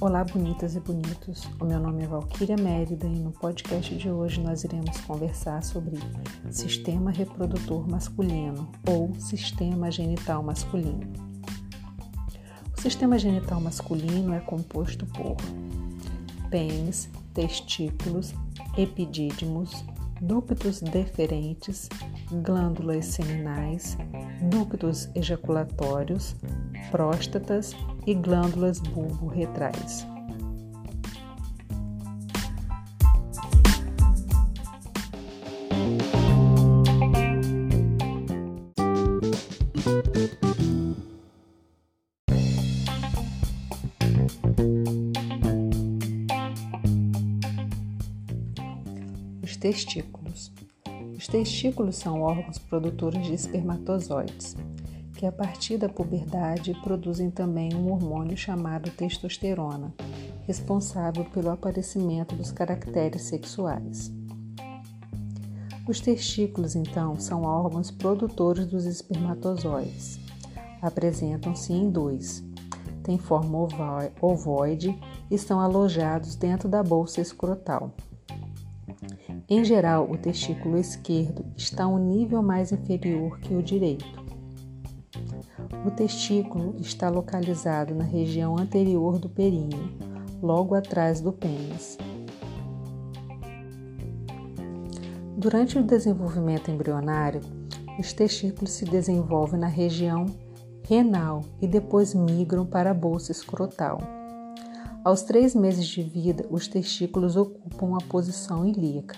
Olá, bonitas e bonitos. O meu nome é Valquíria Mérida e no podcast de hoje nós iremos conversar sobre sistema reprodutor masculino ou sistema genital masculino. O sistema genital masculino é composto por pênis, testículos, epidídimos, ductos deferentes, glândulas seminais, ductos ejaculatórios, próstatas e glândulas bulbo-retrais. Testículos. Os testículos são órgãos produtores de espermatozoides que a partir da puberdade produzem também um hormônio chamado testosterona, responsável pelo aparecimento dos caracteres sexuais. Os testículos, então, são órgãos produtores dos espermatozoides. Apresentam-se em dois. Têm forma ovoide e estão alojados dentro da bolsa escrotal. Em geral, o testículo esquerdo está um nível mais inferior que o direito. O testículo está localizado na região anterior do períneo, logo atrás do pênis. Durante o desenvolvimento embrionário, os testículos se desenvolvem na região renal e depois migram para a bolsa escrotal. Aos três meses de vida, os testículos ocupam a posição ilíaca.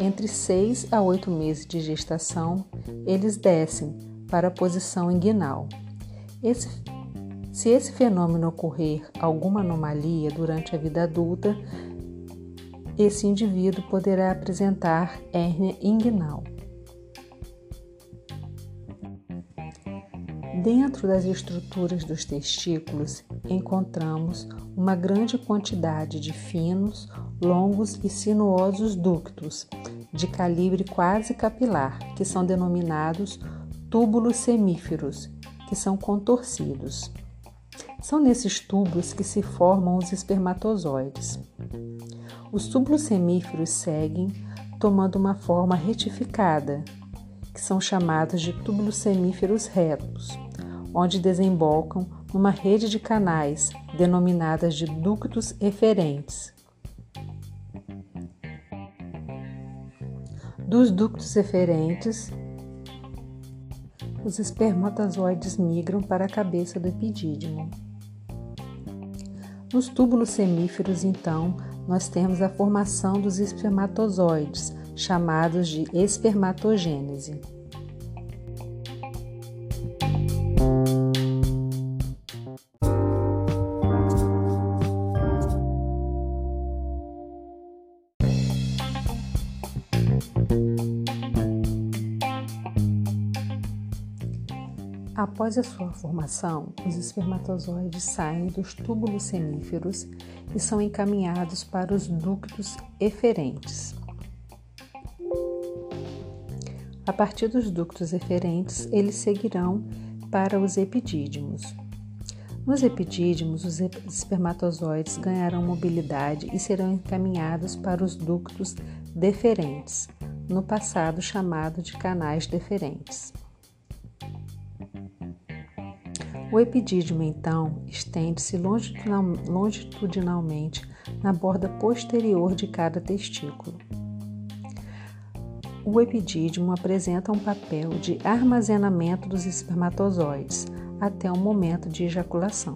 Entre seis a oito meses de gestação, eles descem para a posição inguinal. Esse, se esse fenômeno ocorrer alguma anomalia durante a vida adulta, esse indivíduo poderá apresentar hérnia inguinal. Dentro das estruturas dos testículos encontramos uma grande quantidade de finos, longos e sinuosos ductos de calibre quase capilar, que são denominados túbulos semíferos, que são contorcidos. São nesses túbulos que se formam os espermatozoides. Os túbulos semíferos seguem tomando uma forma retificada, que são chamados de túbulos semíferos retos, onde desembocam numa rede de canais denominadas de ductos eferentes. Dos ductos eferentes os espermatozoides migram para a cabeça do epidídimo. Nos túbulos semíferos, então, nós temos a formação dos espermatozoides, chamados de espermatogênese. Após a sua formação, os espermatozoides saem dos túbulos semíferos e são encaminhados para os ductos eferentes. A partir dos ductos eferentes, eles seguirão para os epidídimos. Nos epidídimos, os espermatozoides ganharão mobilidade e serão encaminhados para os ductos deferentes, no passado chamado de canais deferentes. O epidídimo, então, estende-se longitudinalmente na borda posterior de cada testículo. O epidídimo apresenta um papel de armazenamento dos espermatozoides até o momento de ejaculação.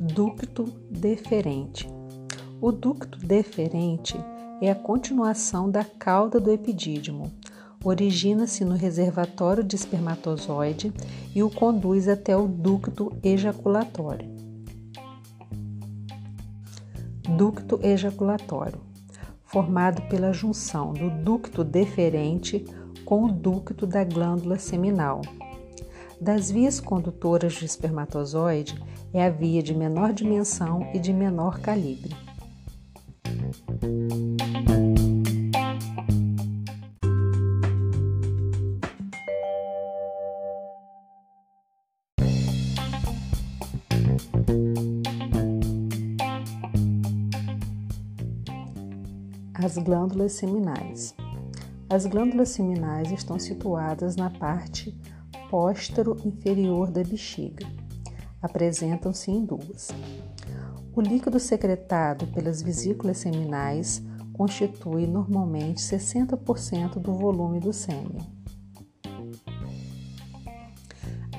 Ducto deferente. O ducto deferente é a continuação da cauda do epidídimo, origina-se no reservatório de espermatozoide e o conduz até o ducto ejaculatório. Ducto ejaculatório, formado pela junção do ducto deferente com o ducto da glândula seminal. Das vias condutoras do espermatozoide, É a via de menor dimensão e de menor calibre. As glândulas seminais. As glândulas seminais estão situadas na parte póstero inferior da bexiga. Apresentam-se em duas. O líquido secretado pelas vesículas seminais constitui normalmente 60% do volume do sêmen.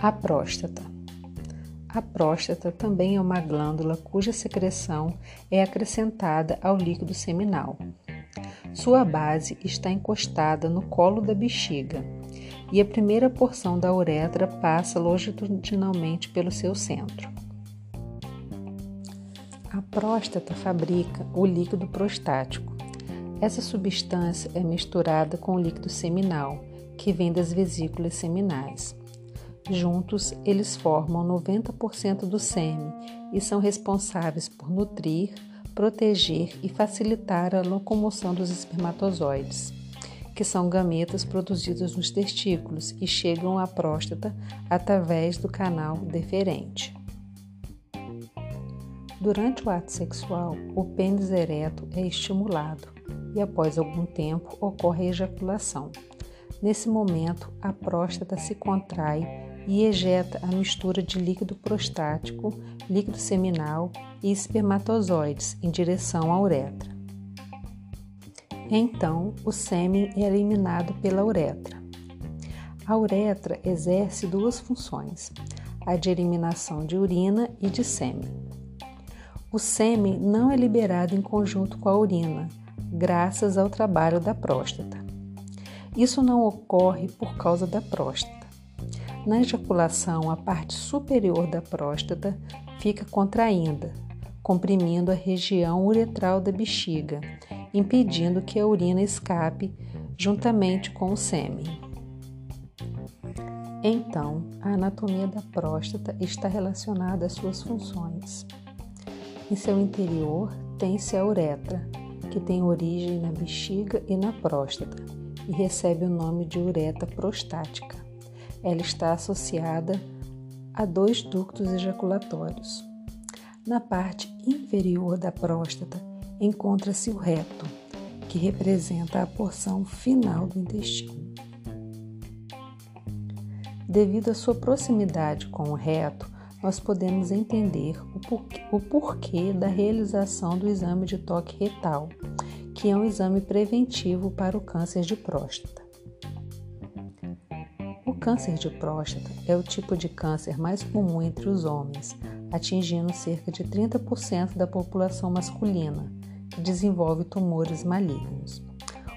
A próstata. A próstata também é uma glândula cuja secreção é acrescentada ao líquido seminal. Sua base está encostada no colo da bexiga e a primeira porção da uretra passa longitudinalmente pelo seu centro. A próstata fabrica o líquido prostático. Essa substância é misturada com o líquido seminal, que vem das vesículas seminais. Juntos, eles formam 90% do sêmen e são responsáveis por nutrir, proteger e facilitar a locomoção dos espermatozoides, que são gametas produzidos nos testículos e chegam à próstata através do canal deferente. Durante o ato sexual, o pênis ereto é estimulado e, após algum tempo, ocorre a ejaculação. Nesse momento, a próstata se contrai e ejeta a mistura de líquido prostático, líquido seminal e espermatozoides em direção à uretra. Então, o sêmen é eliminado pela uretra. A uretra exerce duas funções: a de eliminação de urina e de sêmen. O sêmen não é liberado em conjunto com a urina, graças ao trabalho da próstata. Isso não ocorre por causa da próstata. Na ejaculação, a parte superior da próstata fica contraída, comprimindo a região uretral da bexiga, impedindo que a urina escape juntamente com o sêmen. Então, a anatomia da próstata está relacionada às suas funções. Em seu interior tem-se a uretra, que tem origem na bexiga e na próstata, e recebe o nome de uretra prostática ela está associada a dois ductos ejaculatórios. Na parte inferior da próstata encontra-se o reto, que representa a porção final do intestino. Devido à sua proximidade com o reto, nós podemos entender o porquê, o porquê da realização do exame de toque retal, que é um exame preventivo para o câncer de próstata câncer de próstata é o tipo de câncer mais comum entre os homens, atingindo cerca de 30% da população masculina, que desenvolve tumores malignos.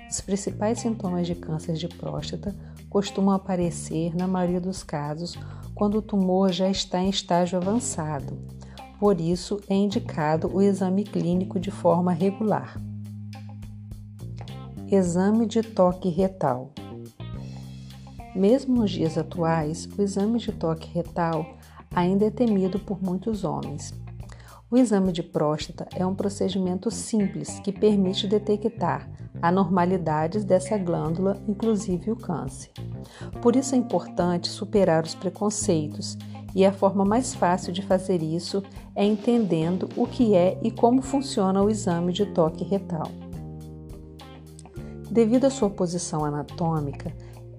Os principais sintomas de câncer de próstata costumam aparecer, na maioria dos casos, quando o tumor já está em estágio avançado. Por isso, é indicado o exame clínico de forma regular. Exame de toque retal. Mesmo nos dias atuais, o exame de toque retal ainda é temido por muitos homens. O exame de próstata é um procedimento simples que permite detectar anormalidades dessa glândula, inclusive o câncer. Por isso é importante superar os preconceitos, e a forma mais fácil de fazer isso é entendendo o que é e como funciona o exame de toque retal. Devido à sua posição anatômica,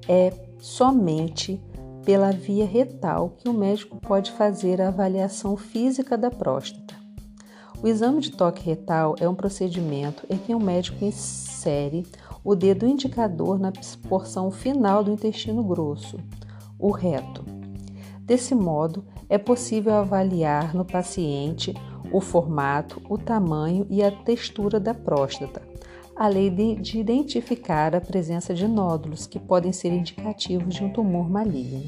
é somente pela via retal que o médico pode fazer a avaliação física da próstata. O exame de toque retal é um procedimento em que o médico insere o dedo indicador na porção final do intestino grosso, o reto. Desse modo, é possível avaliar no paciente o formato, o tamanho e a textura da próstata, além de, de identificar a presença de nódulos que podem ser indicativos de um tumor maligno.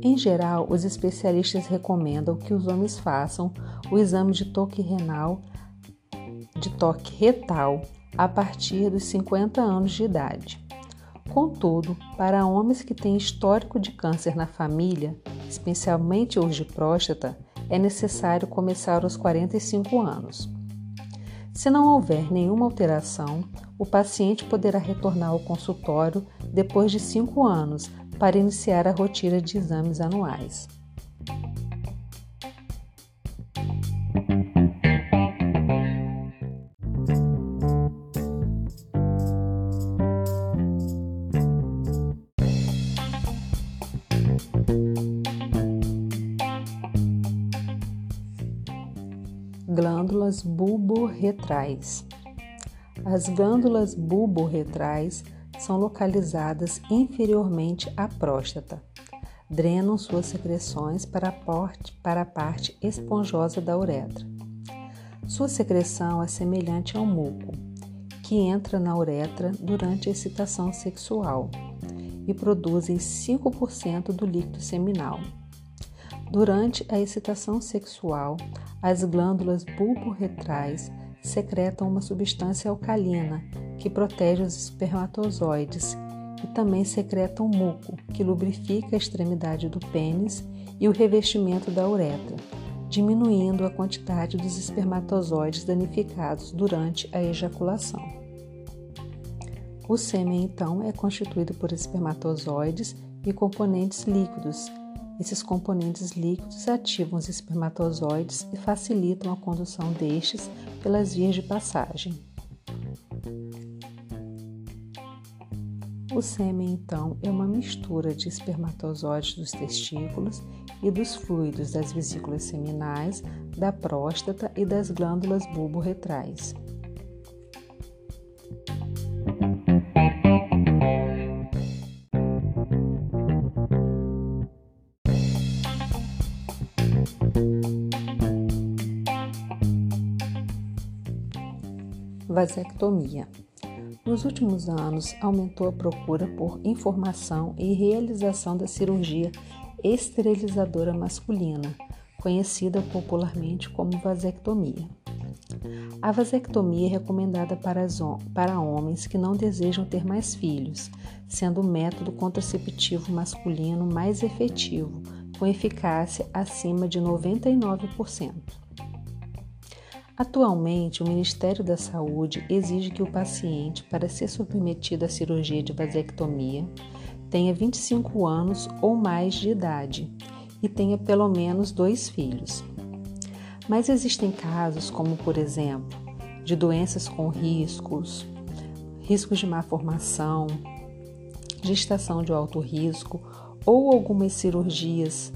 Em geral, os especialistas recomendam que os homens façam o exame de toque renal, de toque retal, a partir dos 50 anos de idade. Contudo, para homens que têm histórico de câncer na família, especialmente os de próstata, é necessário começar aos 45 anos. Se não houver nenhuma alteração, o paciente poderá retornar ao consultório depois de 5 anos para iniciar a rotina de exames anuais. Glândulas bulborretrais. As glândulas bulborretrais são localizadas inferiormente à próstata. Drenam suas secreções para a, para a parte esponjosa da uretra. Sua secreção é semelhante ao muco, que entra na uretra durante a excitação sexual e produzem 5% do líquido seminal. Durante a excitação sexual, as glândulas bulborretrais secretam uma substância alcalina que protege os espermatozoides e também secretam muco, que lubrifica a extremidade do pênis e o revestimento da uretra, diminuindo a quantidade dos espermatozoides danificados durante a ejaculação. O sêmen, então, é constituído por espermatozoides e componentes líquidos esses componentes líquidos ativam os espermatozoides e facilitam a condução destes pelas vias de passagem. O sêmen, então, é uma mistura de espermatozoides dos testículos e dos fluidos das vesículas seminais, da próstata e das glândulas bulborretrais. Vasectomia. Nos últimos anos, aumentou a procura por informação e realização da cirurgia esterilizadora masculina, conhecida popularmente como vasectomia. A vasectomia é recomendada para, homens que não desejam ter mais filhos, sendo o método contraceptivo masculino mais efetivo, com eficácia acima de 99%. Atualmente, o Ministério da Saúde exige que o paciente, para ser submetido à cirurgia de vasectomia, tenha 25 anos ou mais de idade e tenha pelo menos dois filhos. Mas existem casos, como por exemplo, de doenças com riscos, riscos de má formação, gestação de alto risco ou algumas cirurgias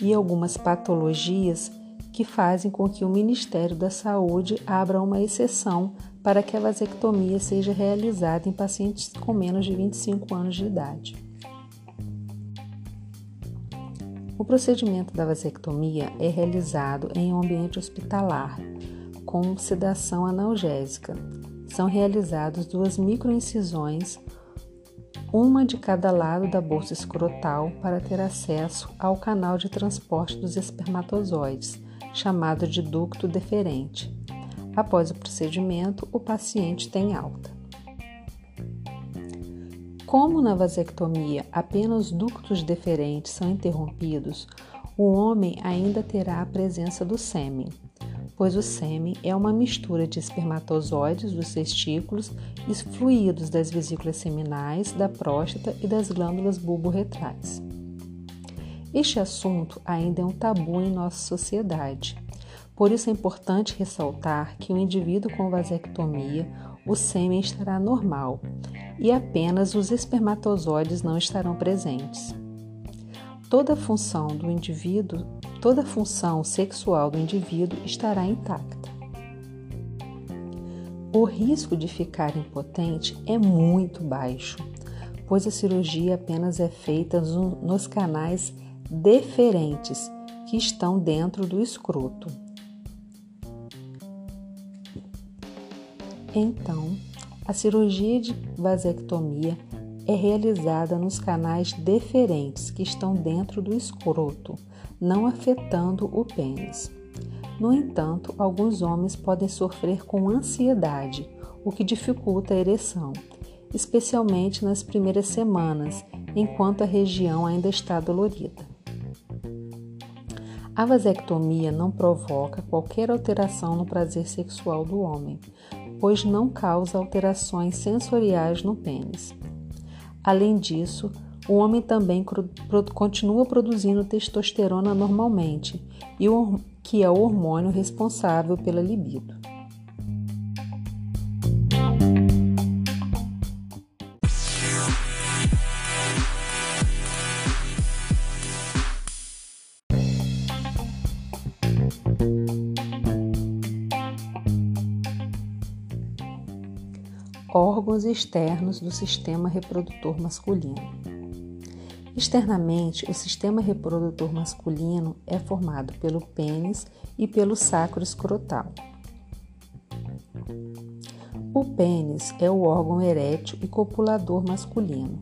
e algumas patologias que fazem com que o Ministério da Saúde abra uma exceção para que a vasectomia seja realizada em pacientes com menos de 25 anos de idade. O procedimento da vasectomia é realizado em um ambiente hospitalar, com sedação analgésica. São realizadas duas microincisões, uma de cada lado da bolsa escrotal, para ter acesso ao canal de transporte dos espermatozoides chamado de ducto deferente. Após o procedimento, o paciente tem alta. Como na vasectomia apenas ductos deferentes são interrompidos, o homem ainda terá a presença do sêmen, pois o sêmen é uma mistura de espermatozoides dos testículos e fluidos das vesículas seminais, da próstata e das glândulas bulborretrais. Este assunto ainda é um tabu em nossa sociedade. Por isso é importante ressaltar que o indivíduo com vasectomia, o sêmen estará normal e apenas os espermatozoides não estarão presentes. Toda a função do indivíduo, toda função sexual do indivíduo estará intacta. O risco de ficar impotente é muito baixo, pois a cirurgia apenas é feita nos canais deferentes que estão dentro do escroto. Então, a cirurgia de vasectomia é realizada nos canais deferentes que estão dentro do escroto, não afetando o pênis. No entanto, alguns homens podem sofrer com ansiedade, o que dificulta a ereção, especialmente nas primeiras semanas, enquanto a região ainda está dolorida. A vasectomia não provoca qualquer alteração no prazer sexual do homem, pois não causa alterações sensoriais no pênis. Além disso, o homem também continua produzindo testosterona normalmente, que é o hormônio responsável pela libido. Órgãos externos do sistema reprodutor masculino. Externamente, o sistema reprodutor masculino é formado pelo pênis e pelo sacro escrotal. O pênis é o órgão erétil e copulador masculino,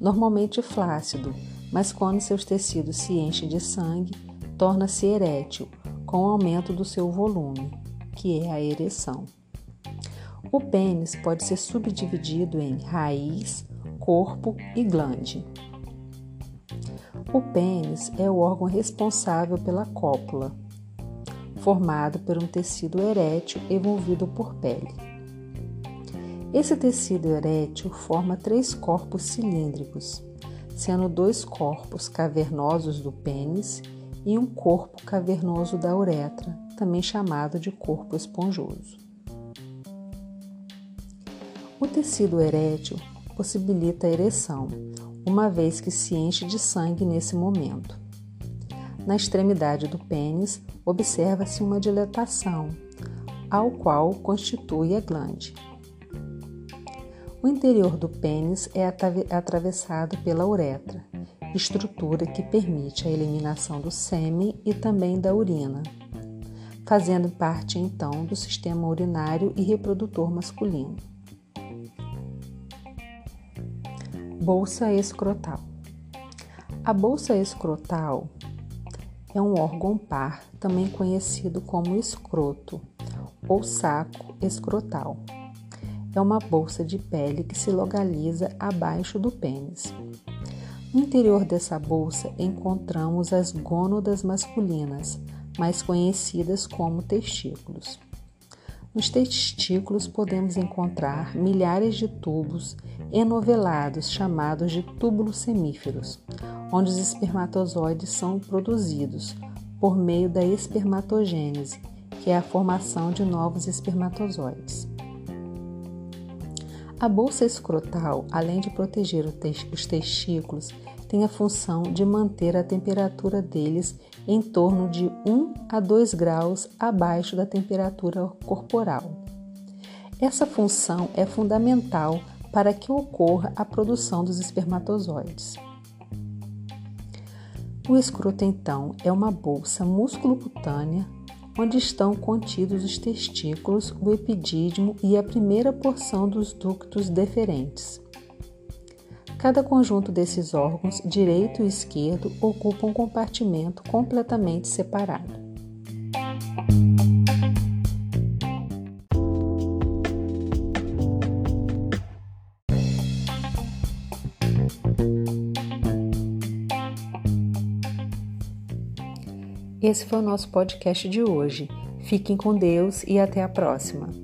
normalmente flácido, mas quando seus tecidos se enchem de sangue, torna-se erétil, com o aumento do seu volume, que é a ereção. O pênis pode ser subdividido em raiz, corpo e glande. O pênis é o órgão responsável pela cópula, formado por um tecido erétil envolvido por pele. Esse tecido erétil forma três corpos cilíndricos, sendo dois corpos cavernosos do pênis e um corpo cavernoso da uretra, também chamado de corpo esponjoso. O tecido erétil possibilita a ereção, uma vez que se enche de sangue nesse momento. Na extremidade do pênis, observa-se uma dilatação, ao qual constitui a glande. O interior do pênis é atravessado pela uretra, estrutura que permite a eliminação do sêmen e também da urina, fazendo parte então do sistema urinário e reprodutor masculino. Bolsa escrotal. A bolsa escrotal é um órgão par, também conhecido como escroto ou saco escrotal. É uma bolsa de pele que se localiza abaixo do pênis. No interior dessa bolsa encontramos as gônadas masculinas, mais conhecidas como testículos. Nos testículos podemos encontrar milhares de tubos enovelados chamados de túbulos semíferos, onde os espermatozoides são produzidos por meio da espermatogênese, que é a formação de novos espermatozoides. A bolsa escrotal, além de proteger os testículos, tem a função de manter a temperatura deles em torno de 1 a 2 graus abaixo da temperatura corporal. Essa função é fundamental para que ocorra a produção dos espermatozoides. O escroto, então, é uma bolsa musculocutânea onde estão contidos os testículos, o epidídimo e a primeira porção dos ductos deferentes. Cada conjunto desses órgãos, direito e esquerdo, ocupa um compartimento completamente separado. Esse foi o nosso podcast de hoje. Fiquem com Deus e até a próxima.